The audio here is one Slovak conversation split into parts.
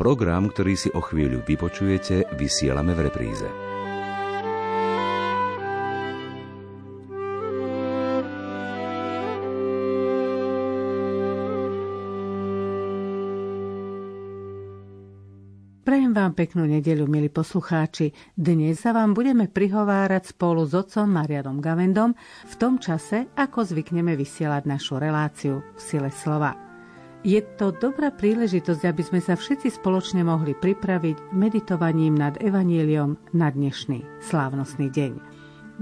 program, ktorý si o chvíľu vypočujete, vysielame v repríze. Prajem vám peknú nedeľu, milí poslucháči. Dnes sa vám budeme prihovárať spolu s otcom Marianom Gavendom v tom čase, ako zvykneme vysielať našu reláciu v sile slova. Je to dobrá príležitosť, aby sme sa všetci spoločne mohli pripraviť meditovaním nad Evaníliom na dnešný slávnostný deň.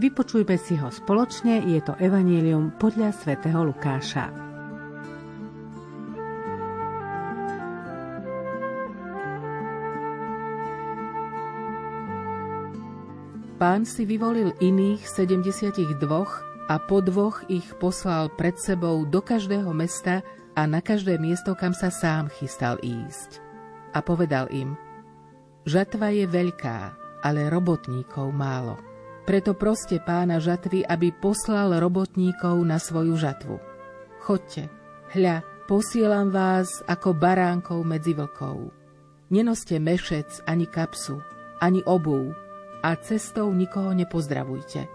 Vypočujme si ho spoločne, je to Evanílium podľa svätého Lukáša. Pán si vyvolil iných 72 a po dvoch ich poslal pred sebou do každého mesta, a na každé miesto, kam sa sám chystal ísť. A povedal im, žatva je veľká, ale robotníkov málo. Preto proste pána žatvy, aby poslal robotníkov na svoju žatvu. Chodte, hľa, posielam vás ako baránkov medzi vlkov. Nenoste mešec ani kapsu, ani obu a cestou nikoho nepozdravujte.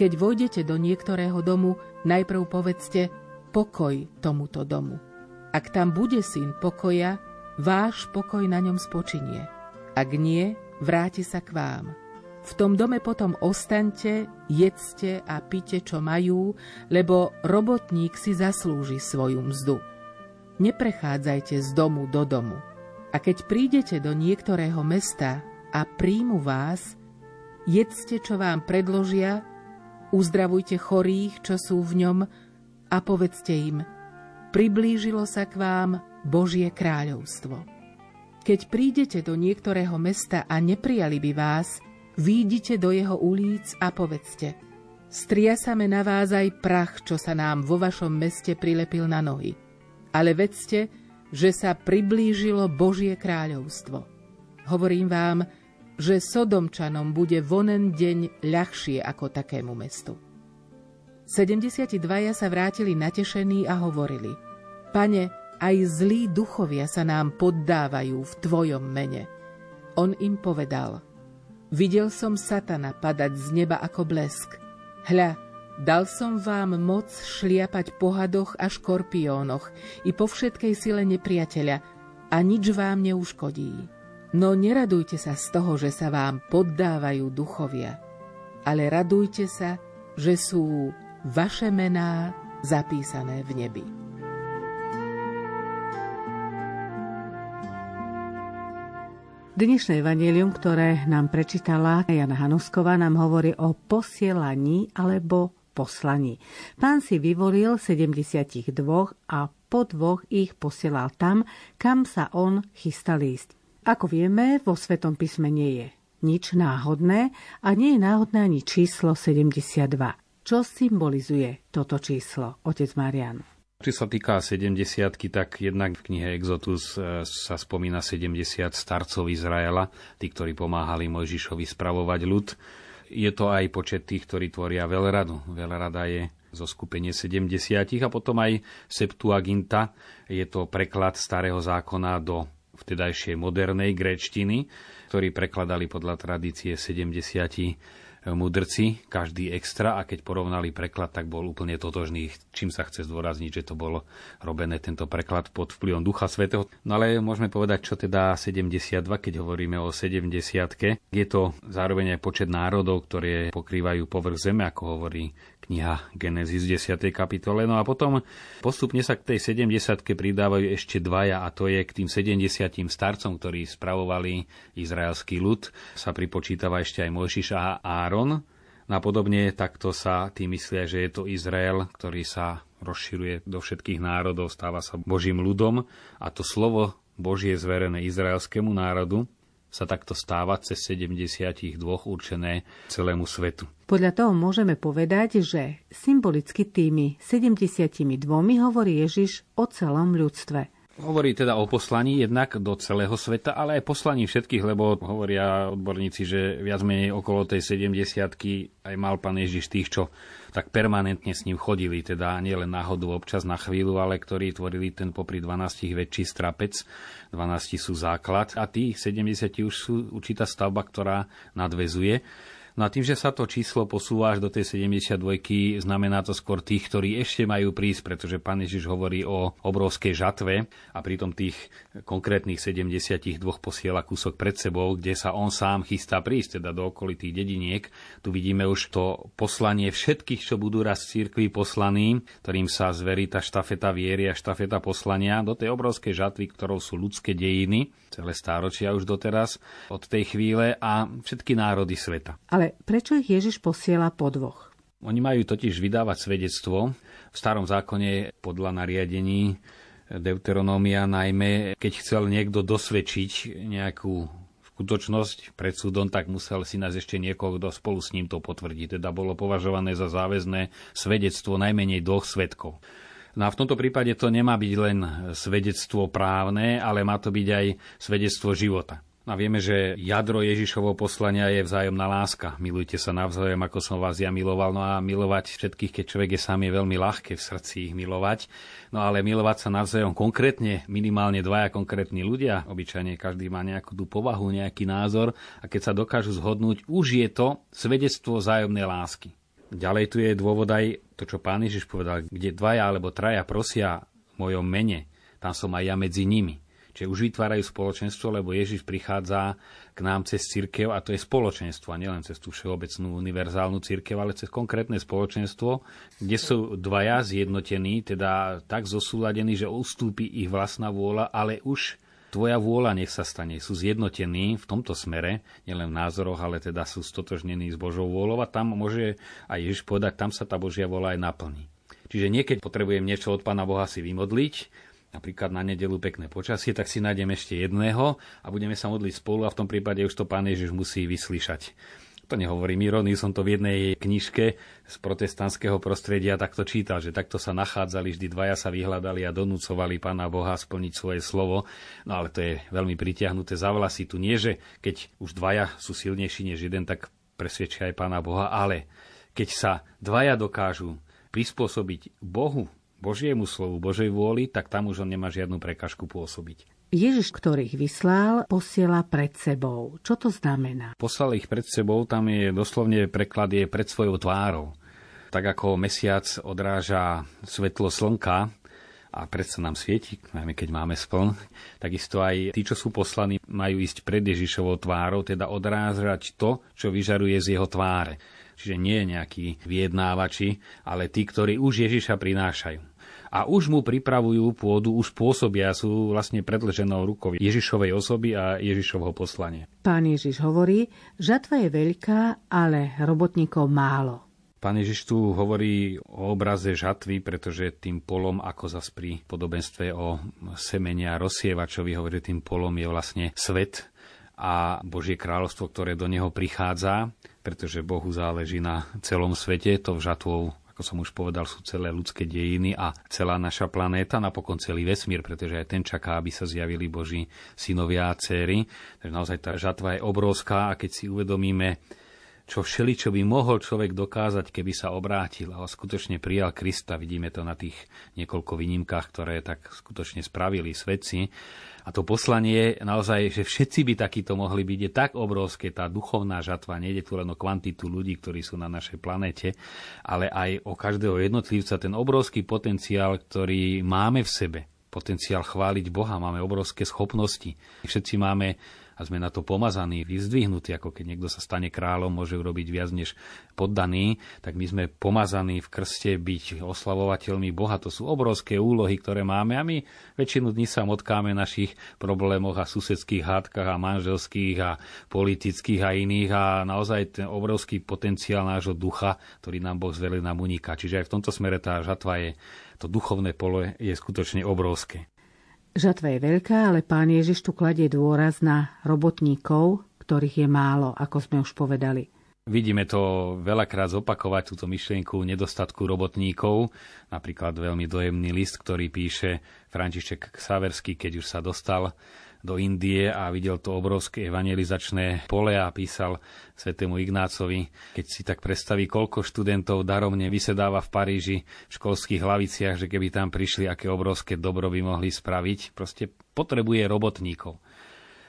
Keď vojdete do niektorého domu, najprv povedzte pokoj tomuto domu. Ak tam bude syn pokoja, váš pokoj na ňom spočinie. Ak nie, vráti sa k vám. V tom dome potom ostaňte, jedzte a pite, čo majú, lebo robotník si zaslúži svoju mzdu. Neprechádzajte z domu do domu. A keď prídete do niektorého mesta a príjmu vás, jedzte, čo vám predložia, uzdravujte chorých, čo sú v ňom, a povedzte im, priblížilo sa k vám Božie kráľovstvo. Keď prídete do niektorého mesta a neprijali by vás, výjdite do jeho ulic a povedzte, striasame na vás aj prach, čo sa nám vo vašom meste prilepil na nohy. Ale vedzte, že sa priblížilo Božie kráľovstvo. Hovorím vám, že Sodomčanom bude vonen deň ľahšie ako takému mestu. 72 sa vrátili natešení a hovorili Pane, aj zlí duchovia sa nám poddávajú v Tvojom mene. On im povedal Videl som satana padať z neba ako blesk. Hľa, dal som vám moc šliapať po hadoch a škorpiónoch i po všetkej sile nepriateľa a nič vám neuškodí. No neradujte sa z toho, že sa vám poddávajú duchovia, ale radujte sa, že sú vaše mená zapísané v nebi. Dnešné evanelium, ktoré nám prečítala Jana Hanusková, nám hovorí o posielaní alebo poslaní. Pán si vyvolil 72 a po dvoch ich posielal tam, kam sa on chystal ísť. Ako vieme, vo Svetom písme nie je nič náhodné a nie je náhodné ani číslo 72. Čo symbolizuje toto číslo, otec Marian? Čo sa týka 70 tak jednak v knihe Exodus e, sa spomína 70 starcov Izraela, tí, ktorí pomáhali Mojžišovi spravovať ľud. Je to aj počet tých, ktorí tvoria veľradu. Veľrada je zo skupenie 70 a potom aj Septuaginta. Je to preklad starého zákona do vtedajšej modernej gréčtiny, ktorí prekladali podľa tradície 70 mudrci, každý extra a keď porovnali preklad, tak bol úplne totožný, čím sa chce zdôrazniť, že to bolo robené tento preklad pod vplyvom Ducha Svetého. No ale môžeme povedať, čo teda 72, keď hovoríme o 70 Je to zároveň aj počet národov, ktoré pokrývajú povrch zeme, ako hovorí kniha Genesis 10. kapitole. No a potom postupne sa k tej 70 pridávajú ešte dvaja a to je k tým 70 starcom, ktorí spravovali izraelský ľud. Sa pripočítava ešte aj Mojžiš a Áron. No a podobne takto sa tým myslia, že je to Izrael, ktorý sa rozširuje do všetkých národov, stáva sa Božím ľudom a to slovo Božie zverené izraelskému národu sa takto stáva cez 72 určené celému svetu. Podľa toho môžeme povedať, že symbolicky tými 72 hovorí Ježiš o celom ľudstve. Hovorí teda o poslaní jednak do celého sveta, ale aj poslaní všetkých, lebo hovoria odborníci, že viac menej okolo tej 70 aj mal pán Ježiš tých, čo tak permanentne s ním chodili, teda nielen náhodou občas na chvíľu, ale ktorí tvorili ten popri 12 väčší strapec, 12 sú základ a tých 70 už sú určitá stavba, ktorá nadvezuje. No a tým, že sa to číslo posúva až do tej 72, znamená to skôr tých, ktorí ešte majú prísť, pretože pán Ježiš hovorí o obrovskej žatve a pritom tých konkrétnych 72 posiela kúsok pred sebou, kde sa on sám chystá prísť, teda do okolitých dediniek. Tu vidíme už to poslanie všetkých, čo budú raz v cirkvi poslaní, ktorým sa zverí tá štafeta viery a štafeta poslania do tej obrovskej žatvy, ktorou sú ľudské dejiny, celé stáročia už doteraz, od tej chvíle a všetky národy sveta. Ale ale prečo ich Ježiš posiela po dvoch? Oni majú totiž vydávať svedectvo. V starom zákone podľa nariadení Deuteronómia najmä, keď chcel niekto dosvedčiť nejakú skutočnosť pred súdom, tak musel si nás ešte niekoho, kto spolu s ním to potvrdí. Teda bolo považované za záväzné svedectvo najmenej dvoch svetkov. No a v tomto prípade to nemá byť len svedectvo právne, ale má to byť aj svedectvo života. A vieme, že jadro Ježišovho poslania je vzájomná láska. Milujte sa navzájom, ako som vás ja miloval. No a milovať všetkých, keď človek je sám, je veľmi ľahké v srdci ich milovať. No ale milovať sa navzájom konkrétne, minimálne dvaja konkrétni ľudia, obyčajne každý má nejakú tú povahu, nejaký názor a keď sa dokážu zhodnúť, už je to svedectvo vzájomnej lásky. Ďalej tu je dôvod aj to, čo pán Ježiš povedal, kde dvaja alebo traja prosia v mojom mene, tam som aj ja medzi nimi. Čiže už vytvárajú spoločenstvo, lebo Ježiš prichádza k nám cez církev a to je spoločenstvo, a nielen cez tú všeobecnú univerzálnu církev, ale cez konkrétne spoločenstvo, kde sú dvaja zjednotení, teda tak zosúladení, že ustúpi ich vlastná vôľa, ale už tvoja vôľa nech sa stane. Sú zjednotení v tomto smere, nielen v názoroch, ale teda sú stotožnení s Božou vôľou a tam môže aj Ježiš povedať, tam sa tá Božia vôľa aj naplní. Čiže niekedy potrebujem niečo od Pána Boha si vymodliť, napríklad na nedelu pekné počasie, tak si nájdem ešte jedného a budeme sa modliť spolu a v tom prípade už to pán Ježiš musí vyslyšať. To nehovorím ironii, som to v jednej knižke z protestantského prostredia takto čítal, že takto sa nachádzali, vždy dvaja sa vyhľadali a donúcovali pána Boha splniť svoje slovo. No ale to je veľmi pritiahnuté za vlasy. Tu nie, že keď už dvaja sú silnejší než jeden, tak presvedčia aj pána Boha, ale keď sa dvaja dokážu prispôsobiť Bohu, Božiemu slovu, Božej vôli, tak tam už on nemá žiadnu prekažku pôsobiť. Ježiš, ktorých vyslal, posiela pred sebou. Čo to znamená? Poslal ich pred sebou, tam je doslovne preklad je pred svojou tvárou. Tak ako mesiac odráža svetlo slnka, a predsa nám svieti, najmä keď máme spln, takisto aj tí, čo sú poslaní, majú ísť pred Ježišovou tvárou, teda odrážať to, čo vyžaruje z jeho tváre. Čiže nie nejakí vyjednávači, ale tí, ktorí už Ježiša prinášajú a už mu pripravujú pôdu, už pôsobia, sú vlastne predlženou rukou Ježišovej osoby a Ježišovho poslanie. Pán Ježiš hovorí, žatva je veľká, ale robotníkov málo. Pán Ježiš tu hovorí o obraze žatvy, pretože tým polom, ako zas pri podobenstve o semenia rozsievačovi, hovorí, tým polom je vlastne svet a Božie kráľovstvo, ktoré do neho prichádza, pretože Bohu záleží na celom svete, to v žatvou ako som už povedal, sú celé ľudské dejiny a celá naša planéta, napokon celý vesmír, pretože aj ten čaká, aby sa zjavili Boží synovia a céry. Takže naozaj tá žatva je obrovská a keď si uvedomíme, čo všeli, čo by mohol človek dokázať, keby sa obrátil a skutočne prijal Krista. Vidíme to na tých niekoľko výnimkách, ktoré tak skutočne spravili svedci a to poslanie naozaj, že všetci by takíto mohli byť, je tak obrovské, tá duchovná žatva, nejde tu len o kvantitu ľudí, ktorí sú na našej planete, ale aj o každého jednotlivca, ten obrovský potenciál, ktorý máme v sebe, potenciál chváliť Boha, máme obrovské schopnosti. Všetci máme a sme na to pomazaní, vyzdvihnutí, ako keď niekto sa stane kráľom, môže urobiť viac než poddaný, tak my sme pomazaní v krste byť oslavovateľmi Boha. To sú obrovské úlohy, ktoré máme a my väčšinu dní sa motkáme našich problémoch a susedských hádkach a manželských a politických a iných a naozaj ten obrovský potenciál nášho ducha, ktorý nám Boh zveril, nám uniká. Čiže aj v tomto smere tá žatva je, to duchovné pole je skutočne obrovské. Žatva je veľká, ale pán Ježiš tu kladie dôraz na robotníkov, ktorých je málo, ako sme už povedali. Vidíme to veľakrát zopakovať, túto myšlienku nedostatku robotníkov. Napríklad veľmi dojemný list, ktorý píše František Saversky, keď už sa dostal do Indie a videl to obrovské evangelizačné pole a písal svetému Ignácovi, keď si tak predstaví, koľko študentov darovne vysedáva v Paríži v školských hlaviciach, že keby tam prišli, aké obrovské dobro by mohli spraviť. Proste potrebuje robotníkov.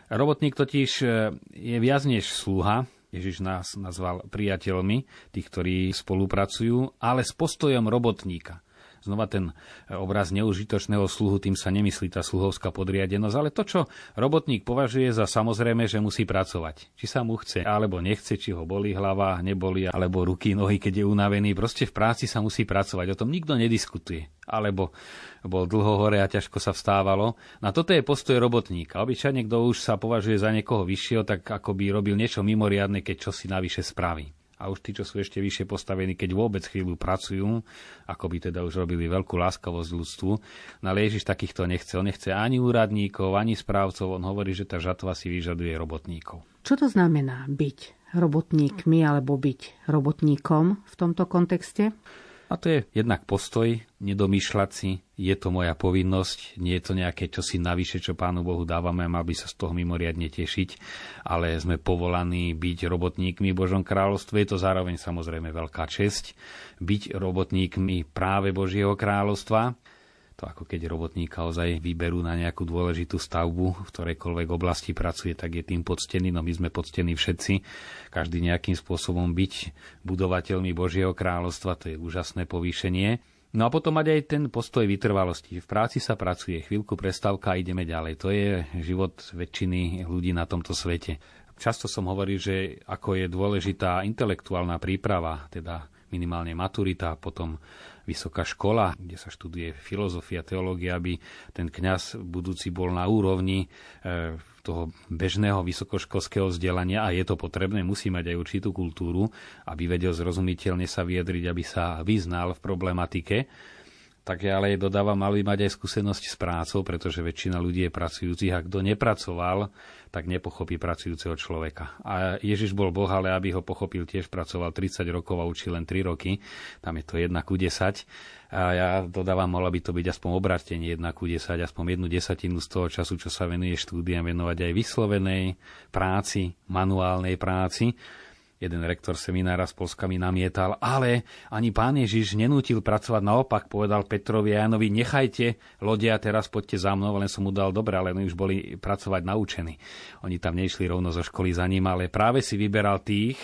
Robotník totiž e, je viac než sluha, Ježiš nás nazval priateľmi, tých, ktorí spolupracujú, ale s postojom robotníka znova ten e, obraz neužitočného sluhu, tým sa nemyslí tá sluhovská podriadenosť, ale to, čo robotník považuje za samozrejme, že musí pracovať. Či sa mu chce, alebo nechce, či ho boli hlava, neboli, alebo ruky, nohy, keď je unavený. Proste v práci sa musí pracovať. O tom nikto nediskutuje. Alebo bol dlho hore a ťažko sa vstávalo. Na toto je postoj robotníka. Obyčajne, kto už sa považuje za niekoho vyššieho, tak ako by robil niečo mimoriadne, keď čo si navyše spraví a už tí, čo sú ešte vyššie postavení, keď vôbec chvíľu pracujú, ako by teda už robili veľkú láskavosť ľudstvu. No ale Ježiš takýchto nechce. On nechce ani úradníkov, ani správcov. On hovorí, že tá žatva si vyžaduje robotníkov. Čo to znamená byť robotníkmi alebo byť robotníkom v tomto kontexte? A to je jednak postoj, nedomýšľať si, je to moja povinnosť, nie je to nejaké čosi navyše, čo Pánu Bohu dávame, mal by sa z toho mimoriadne tešiť, ale sme povolaní byť robotníkmi Božom kráľovstve. Je to zároveň samozrejme veľká česť byť robotníkmi práve Božieho kráľovstva to ako keď robotníka ozaj vyberú na nejakú dôležitú stavbu, v ktorejkoľvek oblasti pracuje, tak je tým poctený. No my sme poctení všetci. Každý nejakým spôsobom byť budovateľmi Božieho kráľovstva, to je úžasné povýšenie. No a potom mať aj ten postoj vytrvalosti. V práci sa pracuje, chvíľku prestávka a ideme ďalej. To je život väčšiny ľudí na tomto svete. Často som hovoril, že ako je dôležitá intelektuálna príprava, teda minimálne maturita, potom vysoká škola, kde sa študuje filozofia, teológia, aby ten kňaz budúci bol na úrovni e, toho bežného vysokoškolského vzdelania. A je to potrebné, musí mať aj určitú kultúru, aby vedel zrozumiteľne sa vyjadriť, aby sa vyznal v problematike tak ja ale dodávam, mali mať aj skúsenosť s prácou, pretože väčšina ľudí je pracujúcich a kto nepracoval, tak nepochopí pracujúceho človeka. A Ježiš bol Boh, ale aby ho pochopil, tiež pracoval 30 rokov a učil len 3 roky. Tam je to 1 ku 10. A ja dodávam, mohla by to byť aspoň obratenie 1 ku 10, aspoň jednu desatinu z toho času, čo sa venuje štúdiam, venovať aj vyslovenej práci, manuálnej práci Jeden rektor seminára z Polska mi namietal, ale ani pán Ježiš nenútil pracovať naopak, povedal Petrovi a Janovi, nechajte lodia, teraz poďte za mnou, len som mu dal dobre, ale oni už boli pracovať naučení. Oni tam nešli rovno zo školy za ním, ale práve si vyberal tých,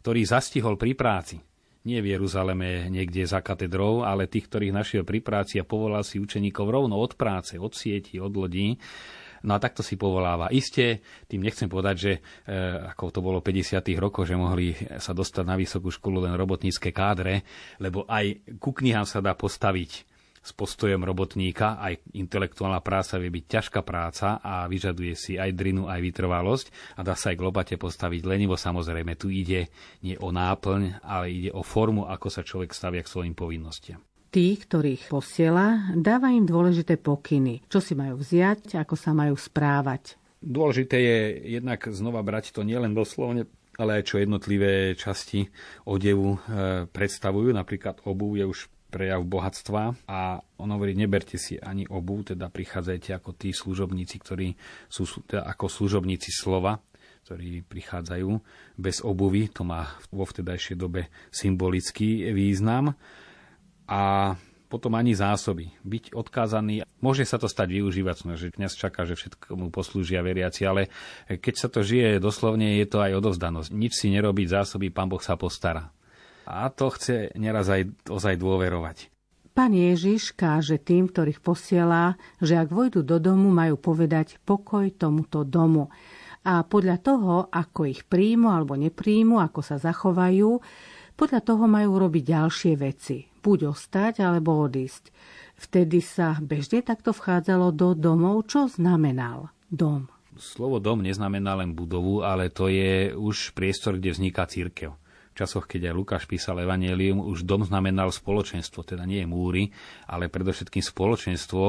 ktorých zastihol pri práci. Nie v Jeruzaleme niekde za katedrou, ale tých, ktorých našiel pri práci a povolal si učeníkov rovno od práce, od sieti, od lodí No a takto si povoláva. Isté, tým nechcem povedať, že e, ako to bolo v 50. rokoch, že mohli sa dostať na vysokú školu len robotnícke kádre, lebo aj ku knihám sa dá postaviť s postojom robotníka, aj intelektuálna práca vie byť ťažká práca a vyžaduje si aj drinu, aj vytrvalosť a dá sa aj k lopate postaviť lenivo. Samozrejme, tu ide nie o náplň, ale ide o formu, ako sa človek stavia k svojim povinnostiam tých, ktorých posiela, dáva im dôležité pokyny, čo si majú vziať, ako sa majú správať. Dôležité je jednak znova brať to nielen doslovne, ale aj čo jednotlivé časti odevu e, predstavujú. Napríklad obu je už prejav bohatstva a on hovorí, neberte si ani obu, teda prichádzajte ako tí služobníci, ktorí sú teda ako služobníci slova, ktorí prichádzajú bez obuvy, to má vo vtedajšej dobe symbolický význam a potom ani zásoby. Byť odkázaný, môže sa to stať využívať, že kniaz čaká, že všetkomu poslúžia veriaci, ale keď sa to žije doslovne, je to aj odovzdanosť. Nič si nerobiť zásoby, pán Boh sa postará. A to chce neraz aj ozaj dôverovať. Pán Ježiš káže tým, ktorých posiela, že ak vojdu do domu, majú povedať pokoj tomuto domu. A podľa toho, ako ich príjmu alebo nepríjmu, ako sa zachovajú, podľa toho majú robiť ďalšie veci buď ostať alebo odísť. Vtedy sa bežne takto vchádzalo do domov, čo znamenal dom. Slovo dom neznamená len budovu, ale to je už priestor, kde vzniká církev. Časoch, keď aj Lukáš písal Evangelium, už dom znamenal spoločenstvo, teda nie múry, ale predovšetkým spoločenstvo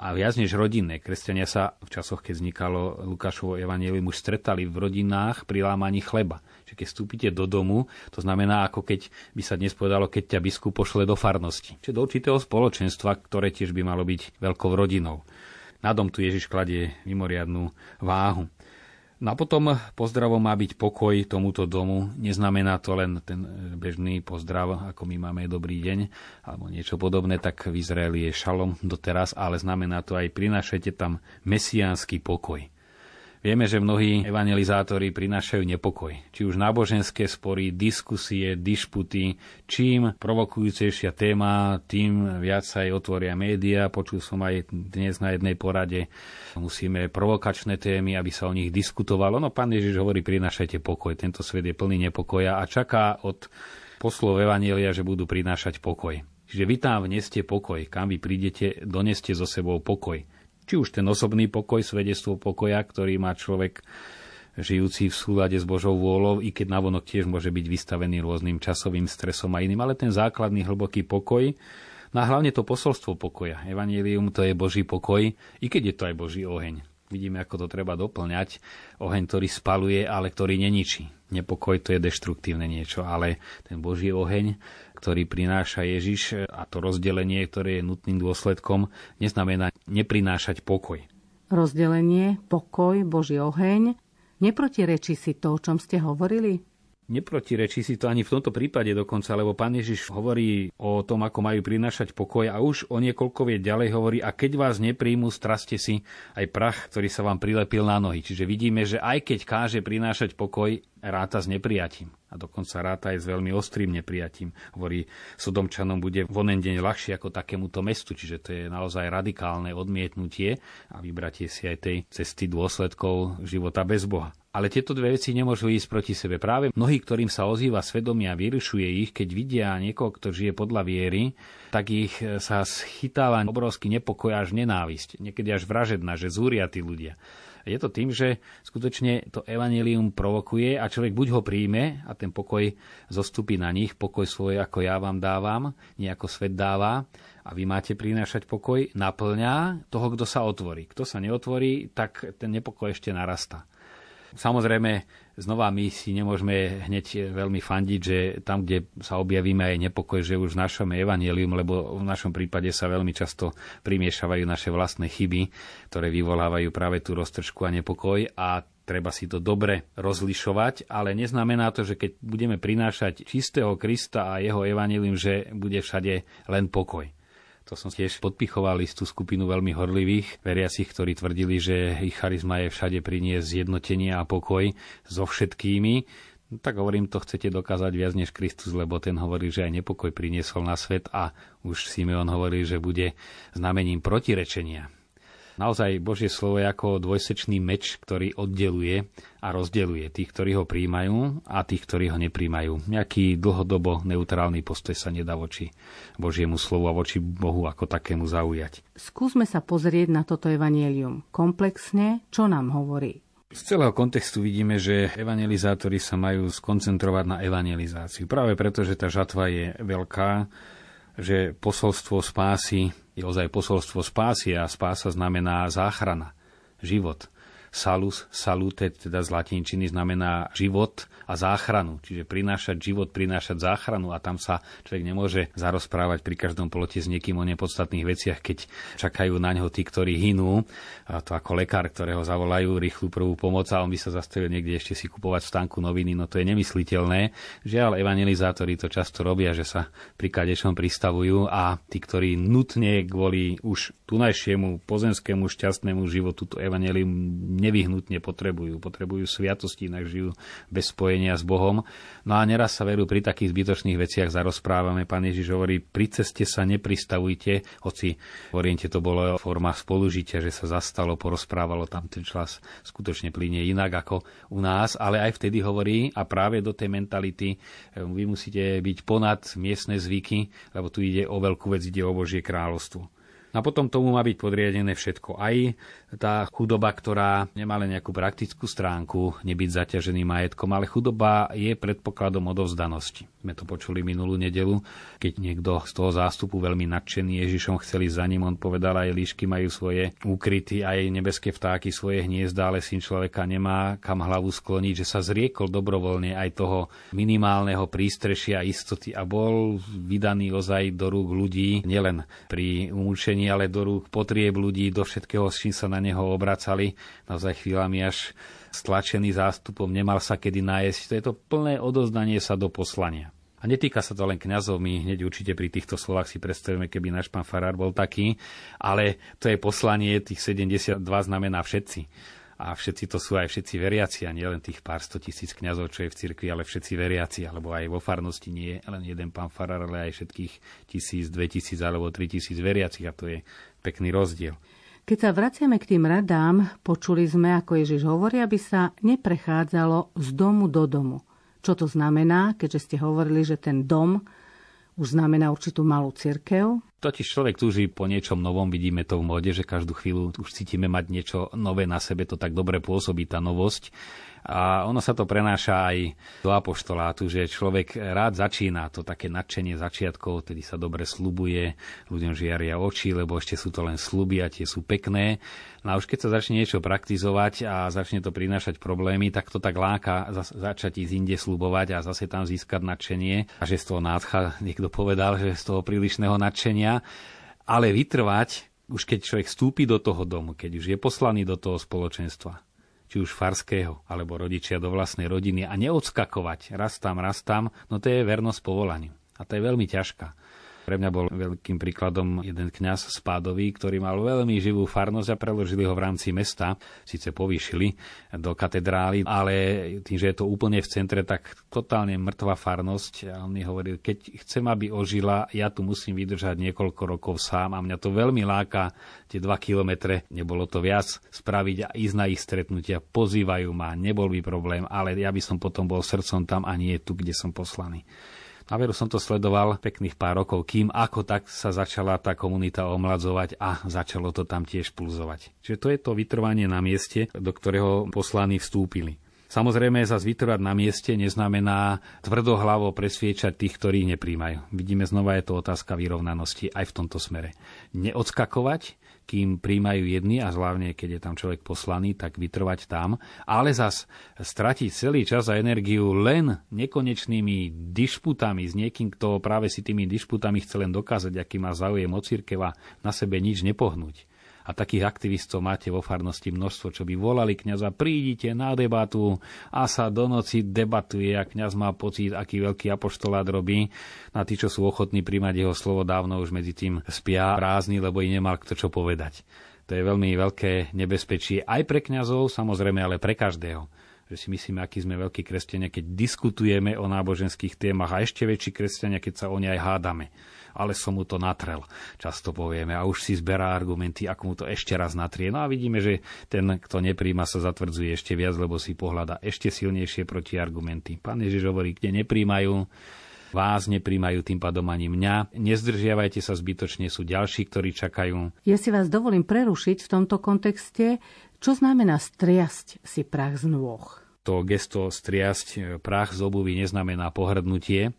a viac než rodinné. Kresťania sa v časoch, keď vznikalo Lukášovo Evangelium, už stretali v rodinách pri lámaní chleba. Čiže keď vstúpite do domu, to znamená, ako keď by sa dnes povedalo, keď ťa biskup pošle do farnosti. Čiže do určitého spoločenstva, ktoré tiež by malo byť veľkou rodinou. Na dom tu Ježiš kladie mimoriadnú váhu. No a potom pozdravom má byť pokoj tomuto domu. Neznamená to len ten bežný pozdrav, ako my máme dobrý deň, alebo niečo podobné, tak v Izraeli je šalom doteraz, ale znamená to aj prinášajte tam mesiánsky pokoj. Vieme, že mnohí evangelizátori prinášajú nepokoj. Či už náboženské spory, diskusie, dišputy. Čím provokujúcejšia téma, tým viac sa aj otvoria médiá. Počul som aj dnes na jednej porade. Musíme provokačné témy, aby sa o nich diskutovalo. No pán Ježiš hovorí, prinášajte pokoj. Tento svet je plný nepokoja a čaká od poslov Evanielia, že budú prinášať pokoj. Čiže vy tam vneste pokoj. Kam vy prídete, doneste so sebou pokoj či už ten osobný pokoj, svedectvo pokoja, ktorý má človek žijúci v súlade s Božou vôľou, i keď navonok tiež môže byť vystavený rôznym časovým stresom a iným, ale ten základný hlboký pokoj, no a hlavne to posolstvo pokoja. Evangelium to je Boží pokoj, i keď je to aj Boží oheň. Vidíme, ako to treba doplňať. Oheň, ktorý spaluje, ale ktorý neničí. Nepokoj to je deštruktívne niečo, ale ten Boží oheň, ktorý prináša Ježiš a to rozdelenie, ktoré je nutným dôsledkom, neznamená neprinášať pokoj. Rozdelenie, pokoj, Boží oheň, neprotirečí si to, o čom ste hovorili? Neprotirečí si to ani v tomto prípade dokonca, lebo pán Ježiš hovorí o tom, ako majú prinášať pokoj a už o niekoľko vie ďalej hovorí, a keď vás nepríjmu, straste si aj prach, ktorý sa vám prilepil na nohy. Čiže vidíme, že aj keď káže prinášať pokoj, ráta s neprijatím. A dokonca ráta aj s veľmi ostrým neprijatím. Hovorí, Sodomčanom bude v onen deň ľahšie ako takémuto mestu, čiže to je naozaj radikálne odmietnutie a vybratie si aj tej cesty dôsledkov života bez Boha. Ale tieto dve veci nemôžu ísť proti sebe. Práve mnohí, ktorým sa ozýva svedomia vyrušuje ich, keď vidia niekoho, kto žije podľa viery, tak ich sa schytáva obrovský nepokoj až nenávisť. Niekedy až vražedná, že zúria tí ľudia. Je to tým, že skutočne to evanelium provokuje a človek buď ho príjme a ten pokoj zostupí na nich, pokoj svoj, ako ja vám dávam, nie ako svet dáva, a vy máte prinášať pokoj, naplňa toho, kto sa otvorí. Kto sa neotvorí, tak ten nepokoj ešte narastá. Samozrejme, znova my si nemôžeme hneď veľmi fandiť, že tam, kde sa objavíme aj nepokoj, že už našome evanelium, lebo v našom prípade sa veľmi často primiešavajú naše vlastné chyby, ktoré vyvolávajú práve tú roztržku a nepokoj a treba si to dobre rozlišovať, ale neznamená to, že keď budeme prinášať čistého Krista a jeho evanelium, že bude všade len pokoj. To som tiež podpichoval istú skupinu veľmi horlivých veriacich, ktorí tvrdili, že ich charizma je všade priniesť zjednotenie a pokoj so všetkými. No, tak hovorím, to chcete dokázať viac než Kristus, lebo ten hovorí, že aj nepokoj priniesol na svet a už Simeon hovorí, že bude znamením protirečenia. Naozaj Božie slovo je ako dvojsečný meč, ktorý oddeluje a rozdeluje tých, ktorí ho príjmajú a tých, ktorí ho nepríjmajú. Nejaký dlhodobo neutrálny postoj sa nedá voči Božiemu slovu a voči Bohu ako takému zaujať. Skúsme sa pozrieť na toto evanielium komplexne, čo nám hovorí. Z celého kontextu vidíme, že evangelizátori sa majú skoncentrovať na evangelizáciu. Práve preto, že tá žatva je veľká, že posolstvo spásy je ozaj posolstvo spásy a spása znamená záchrana, život. Salus, salute, teda z latinčiny znamená život a záchranu. Čiže prinášať život, prinášať záchranu a tam sa človek nemôže zarozprávať pri každom polote s niekým o nepodstatných veciach, keď čakajú na ňo tí, ktorí hinú. A to ako lekár, ktorého zavolajú rýchlu prvú pomoc a on by sa zastavil niekde ešte si kupovať v stánku noviny, no to je nemysliteľné. Žiaľ, evangelizátori to často robia, že sa pri kadečom pristavujú a tí, ktorí nutne kvôli už tunajšiemu pozemskému šťastnému životu to evanelium nevyhnutne potrebujú. Potrebujú sviatosti, inak žijú bez spojenia s Bohom. No a neraz sa veru pri takých zbytočných veciach zarozprávame. Pán Ježiš hovorí, pri ceste sa nepristavujte, hoci v Oriente to bolo forma spolužitia, že sa zastalo, porozprávalo, tam ten čas skutočne plinie inak ako u nás, ale aj vtedy hovorí a práve do tej mentality vy musíte byť ponad miestne zvyky, lebo tu ide o veľkú vec, ide o Božie kráľovstvo. A potom tomu má byť podriadené všetko. Aj tá chudoba, ktorá nemá len nejakú praktickú stránku, nebyť zaťažený majetkom, ale chudoba je predpokladom odovzdanosti. Sme to počuli minulú nedelu, keď niekto z toho zástupu veľmi nadšený Ježišom chceli za ním, on povedal, aj líšky majú svoje úkryty, aj nebeské vtáky svoje hniezda, ale syn človeka nemá kam hlavu skloniť, že sa zriekol dobrovoľne aj toho minimálneho prístrešia istoty a bol vydaný ozaj do rúk ľudí, nielen pri umúčení ale do rúk potrieb ľudí, do všetkého, s čím sa na neho obracali. Naozaj chvíľami až stlačený zástupom, nemal sa kedy nájsť. To je to plné odozdanie sa do poslania. A netýka sa to len kňazov, my hneď určite pri týchto slovách si predstavíme, keby náš pán Farár bol taký, ale to je poslanie, tých 72 znamená všetci a všetci to sú aj všetci veriaci a nielen tých pár sto tisíc kňazov, čo je v cirkvi, ale všetci veriaci, alebo aj vo farnosti nie len jeden pán farár, ale aj všetkých tisíc, dve tisíc alebo tri tisíc veriacich a to je pekný rozdiel. Keď sa vraciame k tým radám, počuli sme, ako Ježiš hovorí, aby sa neprechádzalo z domu do domu. Čo to znamená, keďže ste hovorili, že ten dom už znamená určitú malú cirkev. Totiž človek túži po niečom novom, vidíme to v móde, že každú chvíľu už cítime mať niečo nové na sebe, to tak dobre pôsobí tá novosť. A ono sa to prenáša aj do apoštolátu, že človek rád začína to také nadšenie začiatkov, tedy sa dobre slubuje, ľuďom žiaria oči, lebo ešte sú to len sluby a tie sú pekné. No a už keď sa začne niečo praktizovať a začne to prinášať problémy, tak to tak láka začať ísť inde slubovať a zase tam získať nadšenie. A že z toho nádcha, niekto povedal, že z toho prílišného nadšenia. Ale vytrvať, už keď človek vstúpi do toho domu, keď už je poslaný do toho spoločenstva, či už farského, alebo rodičia do vlastnej rodiny a neodskakovať raz tam, raz tam, no to je vernosť povolaniu. A to je veľmi ťažká. Pre mňa bol veľkým príkladom jeden kňaz Spádový, ktorý mal veľmi živú farnosť a preložili ho v rámci mesta. Síce povýšili do katedrály, ale tým, že je to úplne v centre, tak totálne mŕtva farnosť. A on mi hovoril, keď chcem, aby ožila, ja tu musím vydržať niekoľko rokov sám a mňa to veľmi láka, tie dva kilometre, nebolo to viac, spraviť a ísť na ich stretnutia. Pozývajú ma, nebol by problém, ale ja by som potom bol srdcom tam a nie tu, kde som poslaný. Na veru som to sledoval pekných pár rokov, kým ako tak sa začala tá komunita omladzovať a začalo to tam tiež pulzovať. Čiže to je to vytrvanie na mieste, do ktorého poslaní vstúpili. Samozrejme, za vytrvať na mieste neznamená tvrdohlavo presviečať tých, ktorí nepríjmajú. Vidíme, znova je to otázka vyrovnanosti aj v tomto smere. Neodskakovať, kým príjmajú jedni a hlavne, keď je tam človek poslaný, tak vytrvať tam, ale zas stratiť celý čas a energiu len nekonečnými dišputami s niekým, kto práve si tými dišputami chce len dokázať, aký má záujem o církev a na sebe nič nepohnúť a takých aktivistov máte vo farnosti množstvo, čo by volali kňaza, prídite na debatu a sa do noci debatuje a kňaz má pocit, aký veľký apoštolát robí. Na tí, čo sú ochotní príjmať jeho slovo, dávno už medzi tým spia prázdni, lebo i nemal kto čo povedať. To je veľmi veľké nebezpečie aj pre kňazov, samozrejme, ale pre každého že si myslíme, akí sme veľkí kresťania, keď diskutujeme o náboženských témach a ešte väčší kresťania, keď sa o ne aj hádame ale som mu to natrel, často povieme, a už si zberá argumenty, ako mu to ešte raz natrie. No a vidíme, že ten, kto nepríjma, sa zatvrdzuje ešte viac, lebo si pohľada ešte silnejšie protiargumenty. Pán Ježiš hovorí, kde nepríjmajú, vás nepríjmajú tým pádom ani mňa. Nezdržiavajte sa zbytočne, sú ďalší, ktorí čakajú. Ja si vás dovolím prerušiť v tomto kontexte. Čo znamená striasť si prach z nôh? To gesto striasť prach z obuvy neznamená pohrdnutie,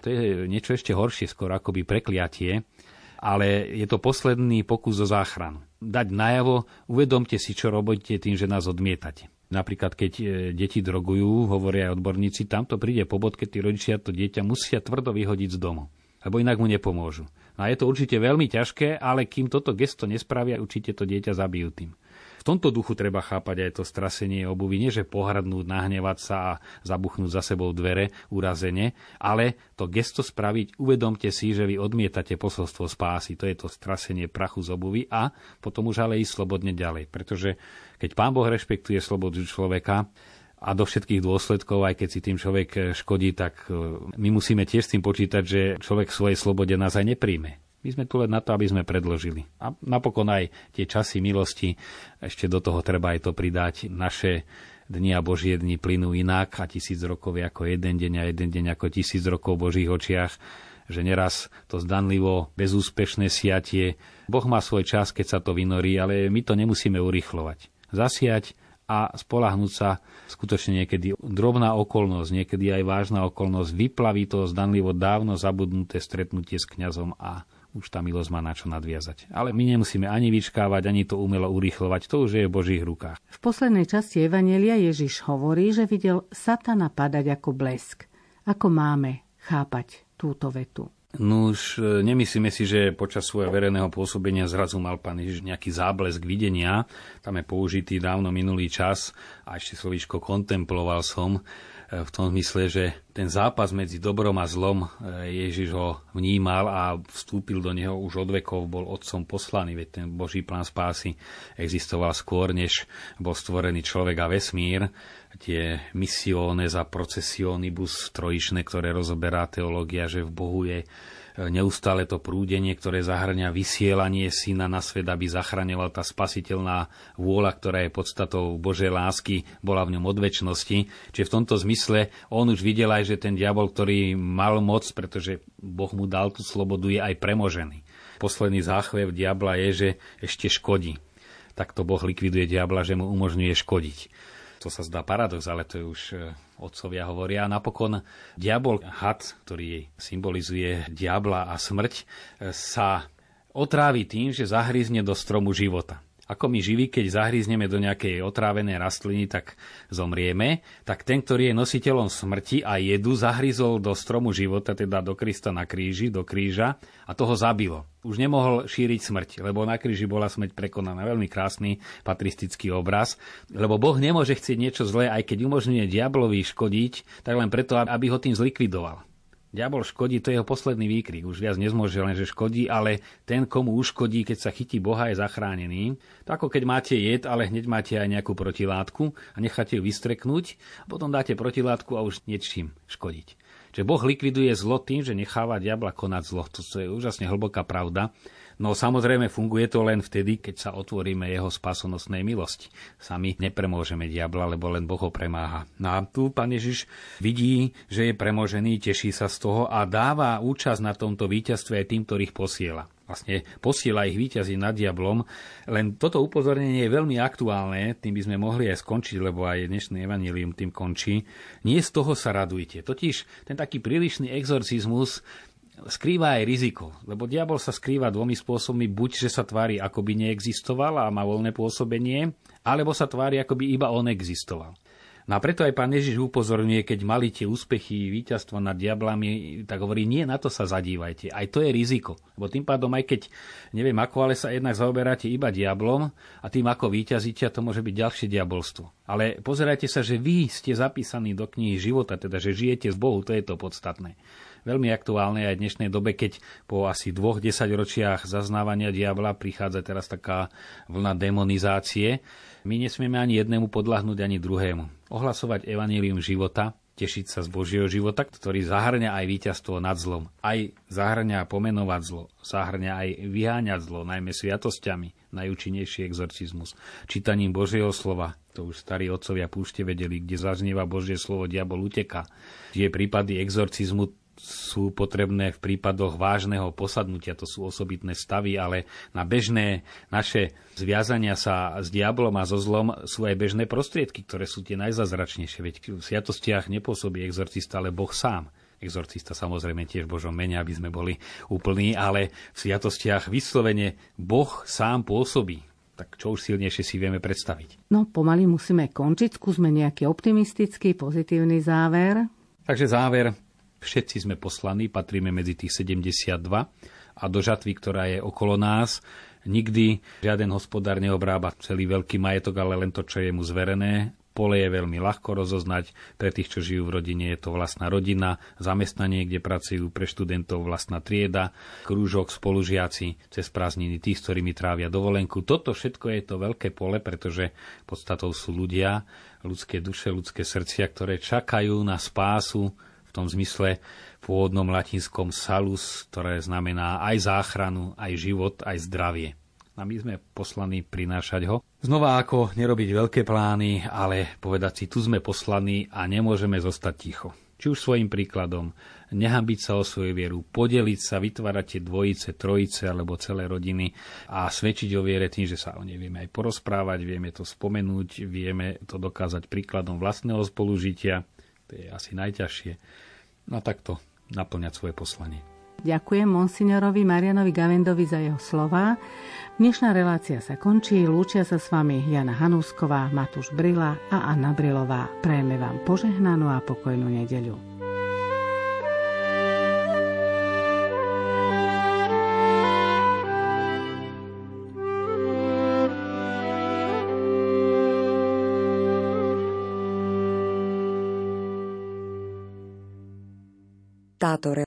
to je niečo ešte horšie, skoro akoby prekliatie, ale je to posledný pokus o záchranu. Dať najavo, uvedomte si, čo robíte tým, že nás odmietate. Napríklad, keď e, deti drogujú, hovoria aj odborníci, tamto príde po bodke, tí rodičia to dieťa musia tvrdo vyhodiť z domu, lebo inak mu nepomôžu. No a je to určite veľmi ťažké, ale kým toto gesto nespravia, určite to dieťa zabijú tým. V tomto duchu treba chápať aj to strasenie obuvy, nie že pohradnúť, nahnevať sa a zabuchnúť za sebou dvere urazene, ale to gesto spraviť, uvedomte si, že vy odmietate posolstvo spásy, to je to strasenie prachu z obuvy a potom už ale ísť slobodne ďalej. Pretože keď Pán Boh rešpektuje slobodu človeka, a do všetkých dôsledkov, aj keď si tým človek škodí, tak e, my musíme tiež s tým počítať, že človek v svojej slobode nás aj nepríjme. My sme tu len na to, aby sme predložili. A napokon aj tie časy milosti, ešte do toho treba aj to pridať. Naše dni a Božie dni plynú inak a tisíc rokov je ako jeden deň a jeden deň ako tisíc rokov v Božích očiach. že neraz to zdanlivo bezúspešné siatie. Boh má svoj čas, keď sa to vynorí, ale my to nemusíme urychlovať. Zasiať a spolahnúť sa skutočne niekedy drobná okolnosť, niekedy aj vážna okolnosť vyplaví to zdanlivo dávno zabudnuté stretnutie s kňazom a už tá milosť má na čo nadviazať. Ale my nemusíme ani vyčkávať, ani to umelo urýchlovať, to už je v Božích rukách. V poslednej časti Evanelia Ježiš hovorí, že videl satana padať ako blesk. Ako máme chápať túto vetu? No už e, nemyslíme si, že počas svojho verejného pôsobenia zrazu mal pán Ježiš nejaký záblesk videnia. Tam je použitý dávno minulý čas a ešte slovíčko kontemploval som v tom zmysle, že ten zápas medzi dobrom a zlom e, Ježiš ho vnímal a vstúpil do neho už od vekov, bol otcom poslaný, veď ten Boží plán spásy existoval skôr, než bol stvorený človek a vesmír. Tie misiones a procesionibus trojičné, ktoré rozoberá teológia, že v Bohu je neustále to prúdenie, ktoré zahrňa vysielanie syna na svet, aby zachraňoval tá spasiteľná vôľa, ktorá je podstatou Božej lásky, bola v ňom od väčšnosti. Čiže v tomto zmysle on už videl aj, že ten diabol, ktorý mal moc, pretože Boh mu dal tú slobodu, je aj premožený. Posledný záchvev diabla je, že ešte škodí. Takto Boh likviduje diabla, že mu umožňuje škodiť. To sa zdá paradox, ale to je už e, otcovia hovoria. A napokon diabol, had, ktorý symbolizuje diabla a smrť, e, sa otrávi tým, že zahryzne do stromu života ako my živí, keď zahrízneme do nejakej otrávenej rastliny, tak zomrieme, tak ten, ktorý je nositeľom smrti a jedu, zahryzol do stromu života, teda do Krista na kríži, do kríža a toho zabilo. Už nemohol šíriť smrť, lebo na kríži bola smrť prekonaná. Veľmi krásny patristický obraz, lebo Boh nemôže chcieť niečo zlé, aj keď umožňuje diablovi škodiť, tak len preto, aby ho tým zlikvidoval. Diabol škodí, to je jeho posledný výkrik. Už viac nezmôže len, že škodí, ale ten, komu uškodí, keď sa chytí Boha, je zachránený. To ako keď máte jed, ale hneď máte aj nejakú protilátku a necháte ju vystreknúť a potom dáte protilátku a už niečím škodiť. Čiže Boh likviduje zlo tým, že necháva diabla konať zlo. To je úžasne hlboká pravda. No samozrejme funguje to len vtedy, keď sa otvoríme jeho spasonosnej milosti. Sami nepremôžeme diabla, lebo len Boh ho premáha. No a tu pán Ježiš vidí, že je premožený, teší sa z toho a dáva účasť na tomto víťazstve aj tým, ktorých posiela vlastne posiela ich výťazí nad diablom. Len toto upozornenie je veľmi aktuálne, tým by sme mohli aj skončiť, lebo aj dnešný evanílium tým končí. Nie z toho sa radujte. Totiž ten taký prílišný exorcizmus skrýva aj riziko, lebo diabol sa skrýva dvomi spôsobmi, buď, že sa tvári, ako by neexistoval a má voľné pôsobenie, alebo sa tvári, ako by iba on existoval. No a preto aj pán Ježiš upozorňuje, keď mali tie úspechy, víťazstvo nad diablami, tak hovorí, nie na to sa zadívajte. Aj to je riziko. Lebo tým pádom, aj keď neviem ako, ale sa jednak zaoberáte iba diablom a tým ako víťazíte, to môže byť ďalšie diabolstvo. Ale pozerajte sa, že vy ste zapísaní do knihy života, teda že žijete z Bohu, to je to podstatné veľmi aktuálne aj v dnešnej dobe, keď po asi dvoch desaťročiach zaznávania diabla prichádza teraz taká vlna demonizácie. My nesmieme ani jednému podľahnúť, ani druhému. Ohlasovať evanílium života, tešiť sa z Božieho života, ktorý zahrňa aj víťazstvo nad zlom. Aj zahrňa pomenovať zlo, zahrňa aj vyháňať zlo, najmä sviatosťami, najúčinnejší exorcizmus, čítaním Božieho slova, to už starí otcovia púšte vedeli, kde zaznieva Božie slovo, diabol uteka. Tie prípady exorcizmu sú potrebné v prípadoch vážneho posadnutia, to sú osobitné stavy, ale na bežné naše zviazania sa s diablom a so zlom sú aj bežné prostriedky, ktoré sú tie najzazračnejšie. Veď v sviatostiach nepôsobí exorcista, ale Boh sám. Exorcista samozrejme tiež v Božom mene, aby sme boli úplní, ale v sviatostiach vyslovene Boh sám pôsobí tak čo už silnejšie si vieme predstaviť. No, pomaly musíme končiť. Skúsme nejaký optimistický, pozitívny záver. Takže záver. Všetci sme poslaní, patríme medzi tých 72 a do žatvy, ktorá je okolo nás, nikdy žiaden hospodár neobrába celý veľký majetok, ale len to, čo je mu zverené. Pole je veľmi ľahko rozoznať, pre tých, čo žijú v rodine, je to vlastná rodina, zamestnanie, kde pracujú pre študentov vlastná trieda, krúžok, spolužiaci, cez prázdniny tých, s ktorými trávia dovolenku. Toto všetko je to veľké pole, pretože podstatou sú ľudia, ľudské duše, ľudské srdcia, ktoré čakajú na spásu, v tom zmysle pôvodnom latinskom salus, ktoré znamená aj záchranu, aj život, aj zdravie. A my sme poslaní prinášať ho. Znova ako nerobiť veľké plány, ale povedať si, tu sme poslaní a nemôžeme zostať ticho. či už svojim príkladom, nehambiť sa o svoju vieru, podeliť sa, vytvárať tie dvojice, trojice alebo celé rodiny a svedčiť o viere tým, že sa o nej vieme aj porozprávať, vieme to spomenúť, vieme to dokázať príkladom vlastného spolužitia. To je asi najťažšie. No takto naplňať svoje poslanie. Ďakujem monsignorovi Marianovi Gavendovi za jeho slova. Dnešná relácia sa končí. Lúčia sa s vami Jana Hanúsková, Matúš Brila a Anna Brilová. Prajeme vám požehnanú a pokojnú nedeľu. dittatore